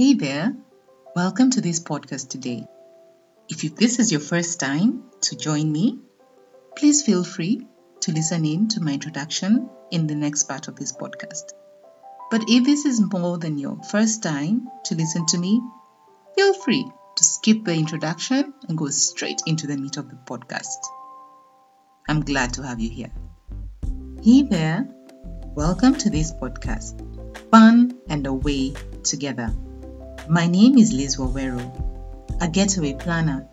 Hey there, welcome to this podcast today. If this is your first time to join me, please feel free to listen in to my introduction in the next part of this podcast. But if this is more than your first time to listen to me, feel free to skip the introduction and go straight into the meat of the podcast. I'm glad to have you here. Hey there, welcome to this podcast, Fun and Away Together. My name is Liz Wawero, a getaway planner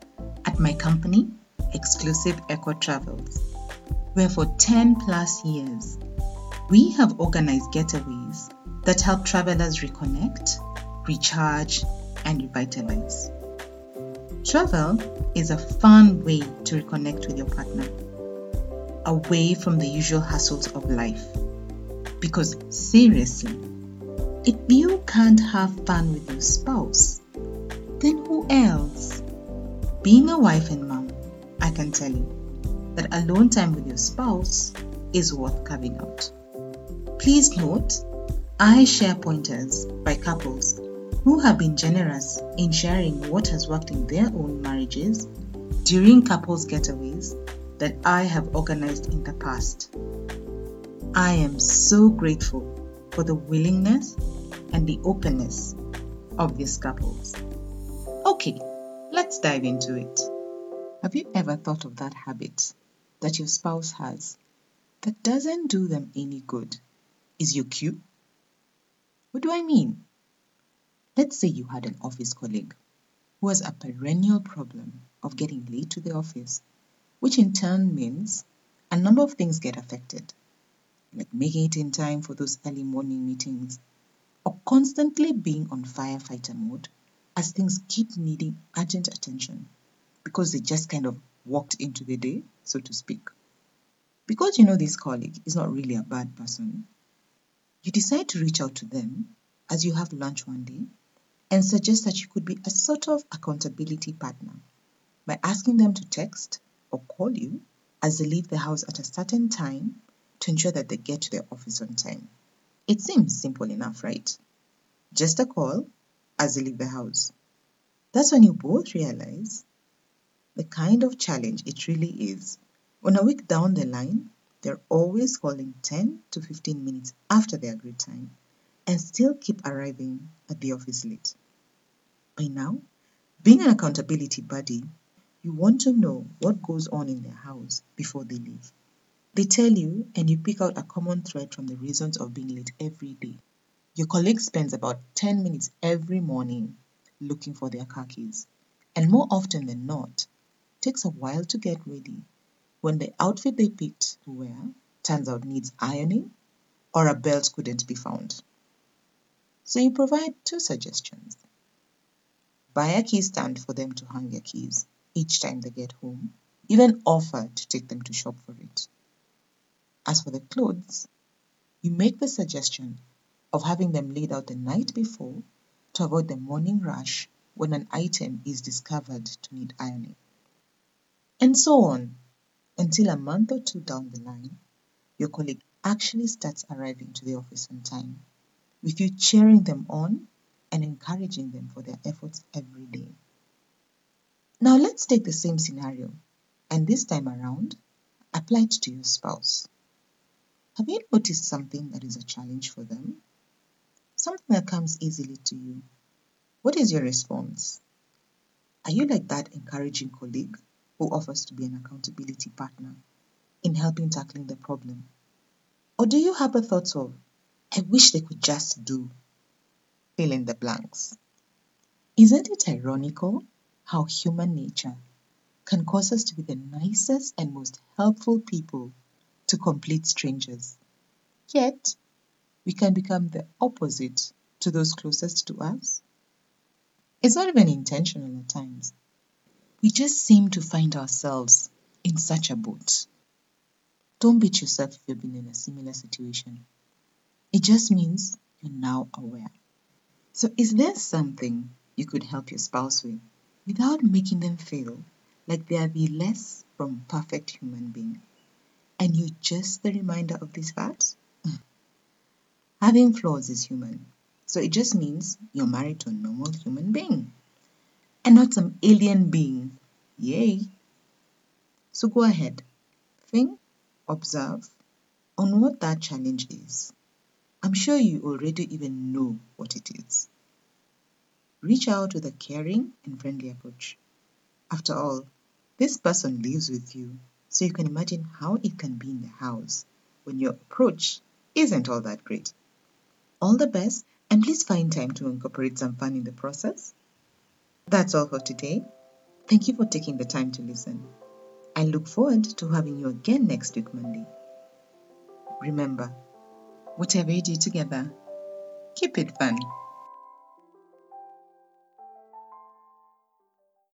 at my company, Exclusive Eco Travels, where for 10 plus years, we have organized getaways that help travelers reconnect, recharge, and revitalize. Travel is a fun way to reconnect with your partner, away from the usual hassles of life. Because seriously, if you can't have fun with your spouse, then who else? Being a wife and mom, I can tell you that alone time with your spouse is worth carving out. Please note, I share pointers by couples who have been generous in sharing what has worked in their own marriages during couples getaways that I have organized in the past. I am so grateful for the willingness and the openness of these couples. Okay, let's dive into it. Have you ever thought of that habit that your spouse has that doesn't do them any good? Is your cue? What do I mean? Let's say you had an office colleague who has a perennial problem of getting late to the office, which in turn means a number of things get affected, like making it in time for those early morning meetings, or constantly being on firefighter mode as things keep needing urgent attention because they just kind of walked into the day, so to speak. Because you know this colleague is not really a bad person, you decide to reach out to them as you have lunch one day and suggest that you could be a sort of accountability partner by asking them to text or call you as they leave the house at a certain time to ensure that they get to their office on time. It seems simple enough, right? Just a call as they leave the house. That's when you both realize the kind of challenge it really is. When a week down the line, they're always calling 10 to 15 minutes after their agreed time and still keep arriving at the office late. By now, being an accountability buddy, you want to know what goes on in their house before they leave. They tell you, and you pick out a common thread from the reasons of being late every day. Your colleague spends about 10 minutes every morning looking for their car keys, and more often than not, takes a while to get ready when the outfit they picked to wear turns out needs ironing or a belt couldn't be found. So you provide two suggestions. Buy a key stand for them to hang their keys each time they get home, even offer to take them to shop for it. As for the clothes, you make the suggestion of having them laid out the night before to avoid the morning rush when an item is discovered to need ironing. And so on until a month or two down the line, your colleague actually starts arriving to the office on time, with you cheering them on and encouraging them for their efforts every day. Now let's take the same scenario and this time around apply it to your spouse. Have you noticed something that is a challenge for them? Something that comes easily to you. What is your response? Are you like that encouraging colleague who offers to be an accountability partner in helping tackling the problem? Or do you have a thought of, I wish they could just do? Fill in the blanks. Isn't it ironical how human nature can cause us to be the nicest and most helpful people to complete strangers. Yet, we can become the opposite to those closest to us. It's not even intentional at times. We just seem to find ourselves in such a boat. Don't beat yourself if you've been in a similar situation. It just means you're now aware. So, is there something you could help your spouse with without making them feel like they are the less from perfect human being? and you're just the reminder of this fact? Having flaws is human, So it just means you're married to a normal human being and not some alien being. Yay! So go ahead, think, observe on what that challenge is. I'm sure you already even know what it is. Reach out with a caring and friendly approach. After all, this person lives with you, so you can imagine how it can be in the house when your approach isn't all that great. All the best, and please find time to incorporate some fun in the process. That's all for today. Thank you for taking the time to listen. I look forward to having you again next week, Monday. Remember, whatever you do together, keep it fun.